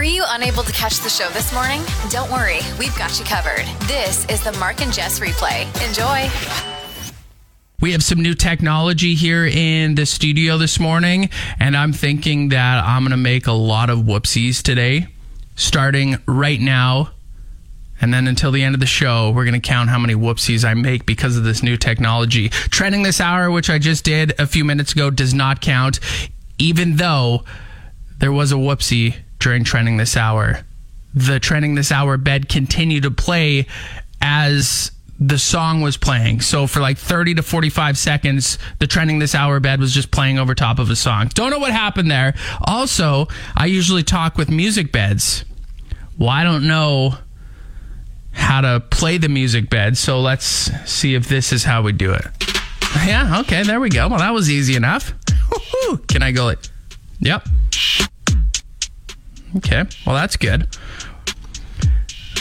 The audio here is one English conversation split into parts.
Were you unable to catch the show this morning? Don't worry, we've got you covered. This is the Mark and Jess replay. Enjoy. We have some new technology here in the studio this morning, and I'm thinking that I'm going to make a lot of whoopsies today, starting right now. And then until the end of the show, we're going to count how many whoopsies I make because of this new technology. Trending this hour, which I just did a few minutes ago, does not count, even though there was a whoopsie during trending this hour. The trending this hour bed continued to play as the song was playing. So for like 30 to 45 seconds, the trending this hour bed was just playing over top of a song. Don't know what happened there. Also, I usually talk with music beds. Well, I don't know how to play the music bed, so let's see if this is how we do it. Yeah, okay, there we go. Well, that was easy enough. Can I go like, yep. Okay, well, that's good.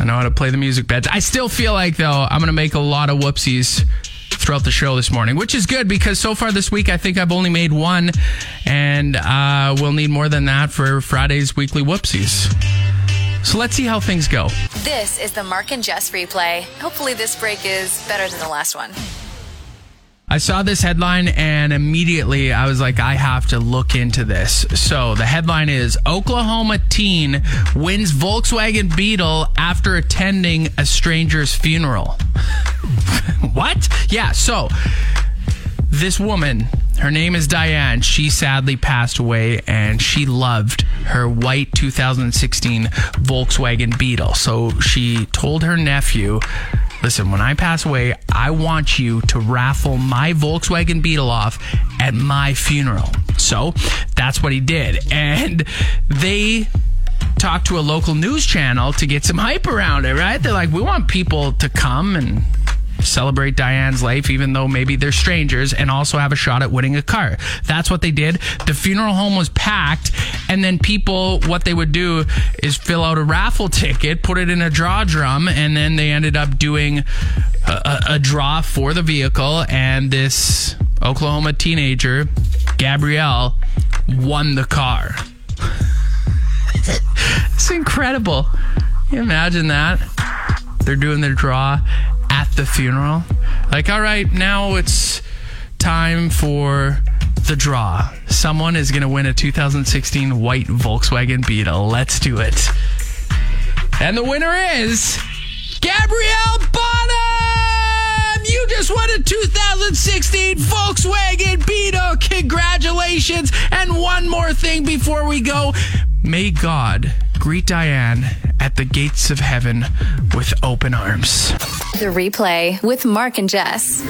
I know how to play the music beds. I still feel like, though, I'm going to make a lot of whoopsies throughout the show this morning, which is good because so far this week, I think I've only made one, and uh, we'll need more than that for Friday's weekly whoopsies. So let's see how things go. This is the Mark and Jess replay. Hopefully, this break is better than the last one. I saw this headline and immediately I was like, I have to look into this. So the headline is Oklahoma teen wins Volkswagen Beetle after attending a stranger's funeral. what? Yeah, so this woman, her name is Diane. She sadly passed away and she loved her white 2016 Volkswagen Beetle. So she told her nephew, Listen, when I pass away, I want you to raffle my Volkswagen Beetle off at my funeral. So that's what he did. And they talked to a local news channel to get some hype around it, right? They're like, we want people to come and celebrate Diane's life, even though maybe they're strangers, and also have a shot at winning a car. That's what they did. The funeral home was packed, and then people, what they would do is fill out a raffle ticket, put it in a draw drum, and then they ended up doing a, a, a draw for the vehicle, and this Oklahoma teenager, Gabrielle, won the car. it's incredible. Can you imagine that? They're doing their draw at the funeral. Like, all right, now it's time for the draw. Someone is going to win a 2016 white Volkswagen Beetle. Let's do it. And the winner is Gabrielle Bonham! You just won a 2016 Volkswagen Beetle. Congratulations. And one more thing before we go. May God greet Diane at the gates of heaven with open arms. The replay with Mark and Jess.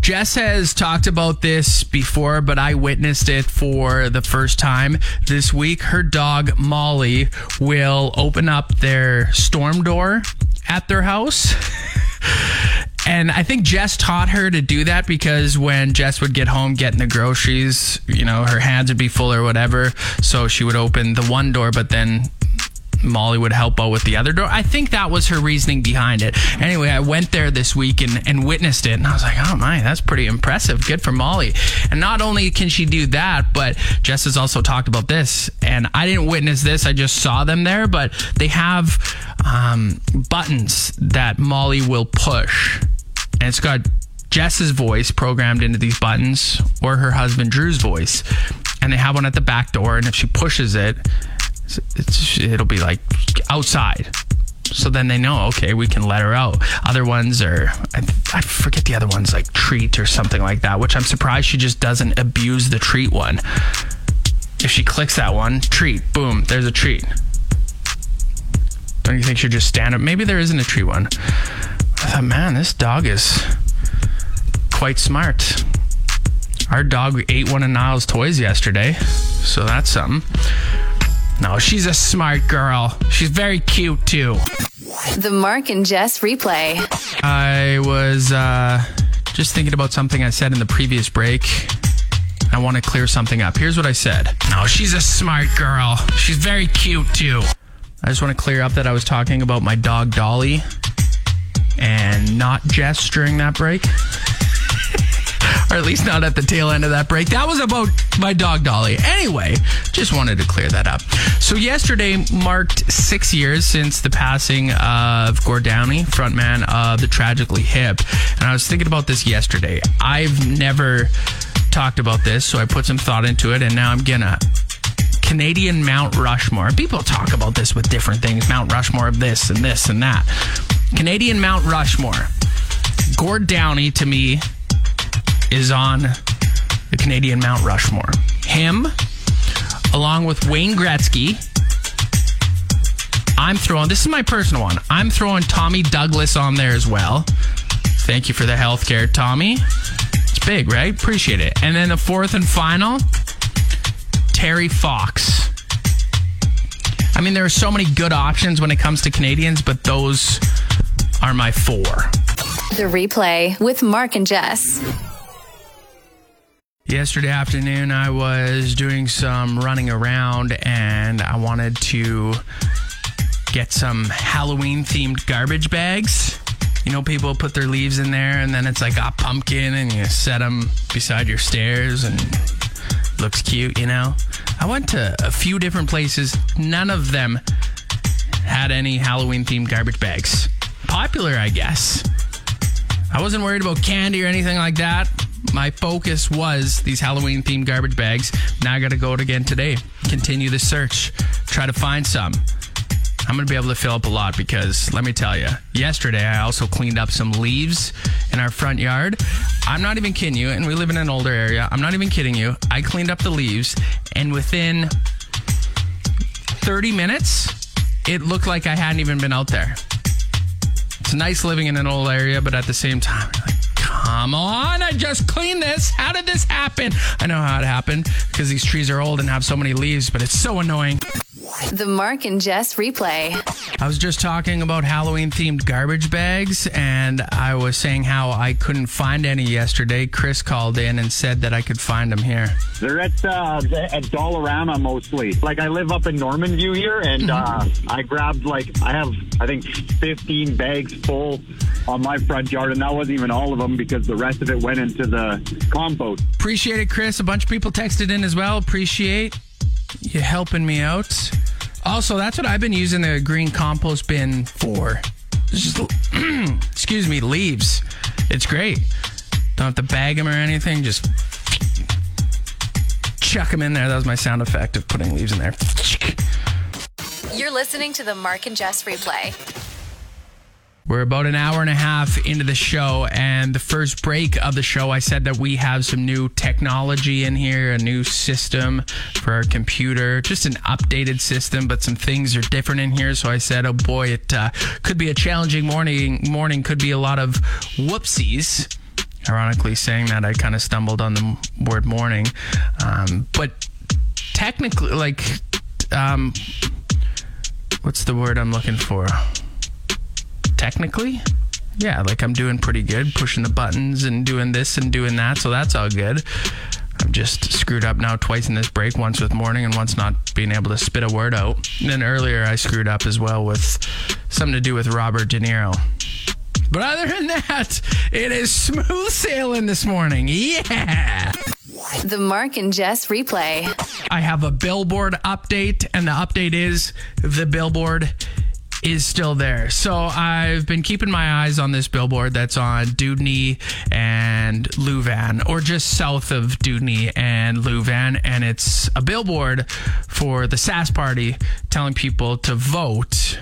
Jess has talked about this before, but I witnessed it for the first time this week. Her dog, Molly, will open up their storm door at their house. And I think Jess taught her to do that because when Jess would get home getting the groceries, you know, her hands would be full or whatever. So she would open the one door, but then Molly would help out with the other door. I think that was her reasoning behind it. Anyway, I went there this week and, and witnessed it, and I was like, oh my, that's pretty impressive. Good for Molly. And not only can she do that, but Jess has also talked about this. And I didn't witness this, I just saw them there, but they have um, buttons that Molly will push. And it's got Jess's voice programmed into these buttons or her husband Drew's voice. And they have one at the back door, and if she pushes it, it'll be like outside. So then they know, okay, we can let her out. Other ones are, I, I forget the other ones, like treat or something like that, which I'm surprised she just doesn't abuse the treat one. If she clicks that one, treat, boom, there's a treat. Don't you think she'd just stand up? Maybe there isn't a treat one. I thought, man, this dog is quite smart. Our dog ate one of Niall's toys yesterday. So that's something. No, she's a smart girl. She's very cute too. The Mark and Jess replay. I was uh, just thinking about something I said in the previous break. I want to clear something up. Here's what I said. No, she's a smart girl. She's very cute too. I just want to clear up that I was talking about my dog Dolly and not Jess during that break. Or at least not at the tail end of that break. That was about my dog Dolly. Anyway, just wanted to clear that up. So yesterday marked six years since the passing of Gord Downie, frontman of the Tragically Hip, and I was thinking about this yesterday. I've never talked about this, so I put some thought into it, and now I'm gonna. Canadian Mount Rushmore. People talk about this with different things. Mount Rushmore of this and this and that. Canadian Mount Rushmore. Gord Downie to me is on the Canadian Mount Rushmore. Him, along with Wayne Gretzky. I'm throwing, this is my personal one. I'm throwing Tommy Douglas on there as well. Thank you for the healthcare, Tommy. It's big, right? Appreciate it. And then the fourth and final, Terry Fox. I mean, there are so many good options when it comes to Canadians, but those are my four. The replay with Mark and Jess. Yesterday afternoon, I was doing some running around and I wanted to get some Halloween themed garbage bags. You know, people put their leaves in there and then it's like a pumpkin and you set them beside your stairs and looks cute, you know? I went to a few different places. None of them had any Halloween themed garbage bags. Popular, I guess. I wasn't worried about candy or anything like that. My focus was these Halloween themed garbage bags. Now I got to go again today. Continue the search. Try to find some. I'm going to be able to fill up a lot because let me tell you, yesterday I also cleaned up some leaves in our front yard. I'm not even kidding you, and we live in an older area. I'm not even kidding you. I cleaned up the leaves, and within 30 minutes, it looked like I hadn't even been out there. It's nice living in an old area, but at the same time, come on, I just cleaned this. How did this happen? I know how it happened because these trees are old and have so many leaves, but it's so annoying. The Mark and Jess replay. I was just talking about Halloween themed garbage bags, and I was saying how I couldn't find any yesterday. Chris called in and said that I could find them here. They're at uh, at Dollarama mostly. Like I live up in Normanview here, and uh, I grabbed like I have I think 15 bags full on my front yard, and that wasn't even all of them because the rest of it went into the compost. Appreciate it, Chris. A bunch of people texted in as well. Appreciate you helping me out. Also, that's what I've been using the green compost bin for. It's just, excuse me, leaves. It's great. Don't have to bag them or anything. Just chuck them in there. That was my sound effect of putting leaves in there. You're listening to the Mark and Jess replay. We're about an hour and a half into the show, and the first break of the show, I said that we have some new technology in here, a new system for our computer, just an updated system, but some things are different in here. So I said, "Oh boy, it uh, could be a challenging morning. Morning could be a lot of whoopsies." Ironically, saying that, I kind of stumbled on the word morning, um, but technically, like, um, what's the word I'm looking for? Technically. Yeah, like I'm doing pretty good, pushing the buttons and doing this and doing that, so that's all good. I've just screwed up now twice in this break, once with morning and once not being able to spit a word out. And then earlier I screwed up as well with something to do with Robert De Niro. But other than that, it is smooth sailing this morning. Yeah. The Mark and Jess replay. I have a billboard update, and the update is the billboard is still there. So I've been keeping my eyes on this billboard that's on Dewdney and Lewvan, or just south of Dewdney and Lewvan, and it's a billboard for the Sask Party telling people to vote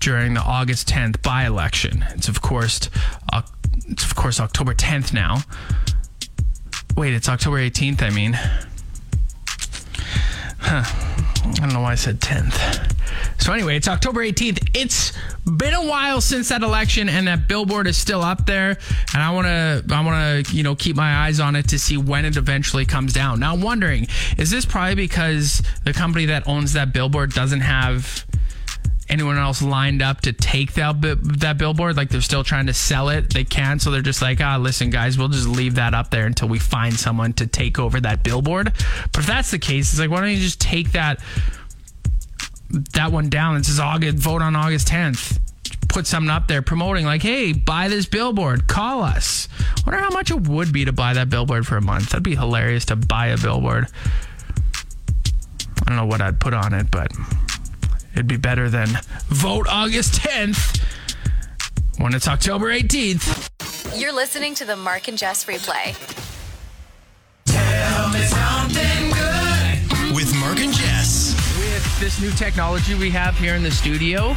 during the August 10th by-election. It's of course, it's of course October 10th now. Wait, it's October 18th. I mean. Huh. I don't know why I said 10th. So anyway, it's October 18th. It's been a while since that election, and that billboard is still up there. And I want to, I want to, you know, keep my eyes on it to see when it eventually comes down. Now, I'm wondering, is this probably because the company that owns that billboard doesn't have anyone else lined up to take that that billboard. Like they're still trying to sell it. They can't, so they're just like, ah, listen, guys, we'll just leave that up there until we find someone to take over that billboard. But if that's the case, it's like, why don't you just take that that one down? It says August vote on August 10th. Put something up there promoting like, hey, buy this billboard. Call us. Wonder how much it would be to buy that billboard for a month. That'd be hilarious to buy a billboard. I don't know what I'd put on it, but it'd be better than vote August 10th when it's October 18th. You're listening to the Mark and Jess replay. This new technology we have here in the studio,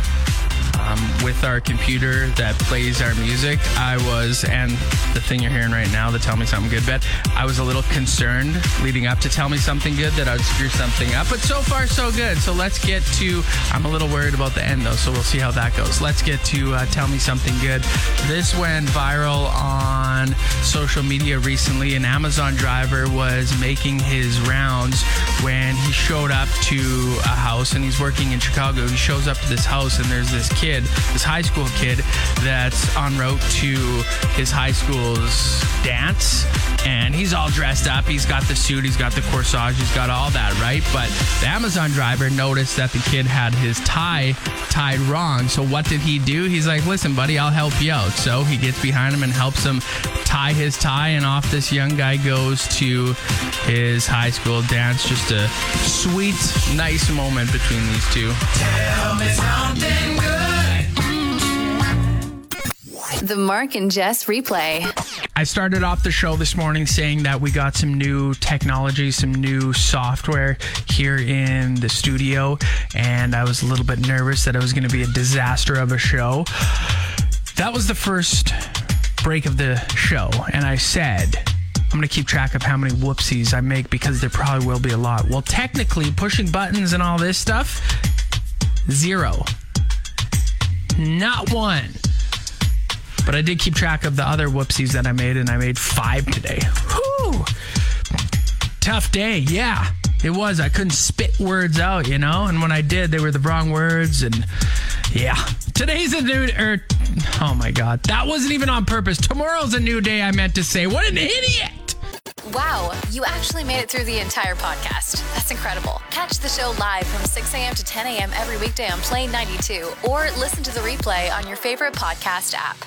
um, with our computer that plays our music, I was, and the thing you're hearing right now, the Tell Me Something Good bet, I was a little concerned leading up to Tell Me Something Good that I would screw something up. But so far, so good. So let's get to, I'm a little worried about the end though, so we'll see how that goes. Let's get to uh, Tell Me Something Good. This went viral on social media recently. An Amazon driver was making his rounds when he showed up to a house and he's working in Chicago. He shows up to this house and there's this kid, this high school kid, that's en route to his high school's dance. And he's all dressed up. He's got the suit, he's got the corsage, he's got all that, right? But the Amazon driver noticed that the kid had his tie tied wrong. So what did he do? He's like, listen, buddy, I'll help you out. So he gets behind him and helps him tie his tie. And off this young guy goes to his high school dance. Just a sweet, nice moment between these two. The Mark and Jess replay. I started off the show this morning saying that we got some new technology, some new software here in the studio, and I was a little bit nervous that it was going to be a disaster of a show. That was the first break of the show, and I said, I'm going to keep track of how many whoopsies I make because there probably will be a lot. Well, technically, pushing buttons and all this stuff, zero. Not one. But I did keep track of the other whoopsies that I made, and I made five today. Whew. Tough day, yeah. It was. I couldn't spit words out, you know? And when I did, they were the wrong words, and yeah. Today's a new, er, oh my God. That wasn't even on purpose. Tomorrow's a new day, I meant to say. What an idiot! Wow, you actually made it through the entire podcast. That's incredible. Catch the show live from 6 a.m. to 10 a.m. every weekday on Play 92 or listen to the replay on your favorite podcast app.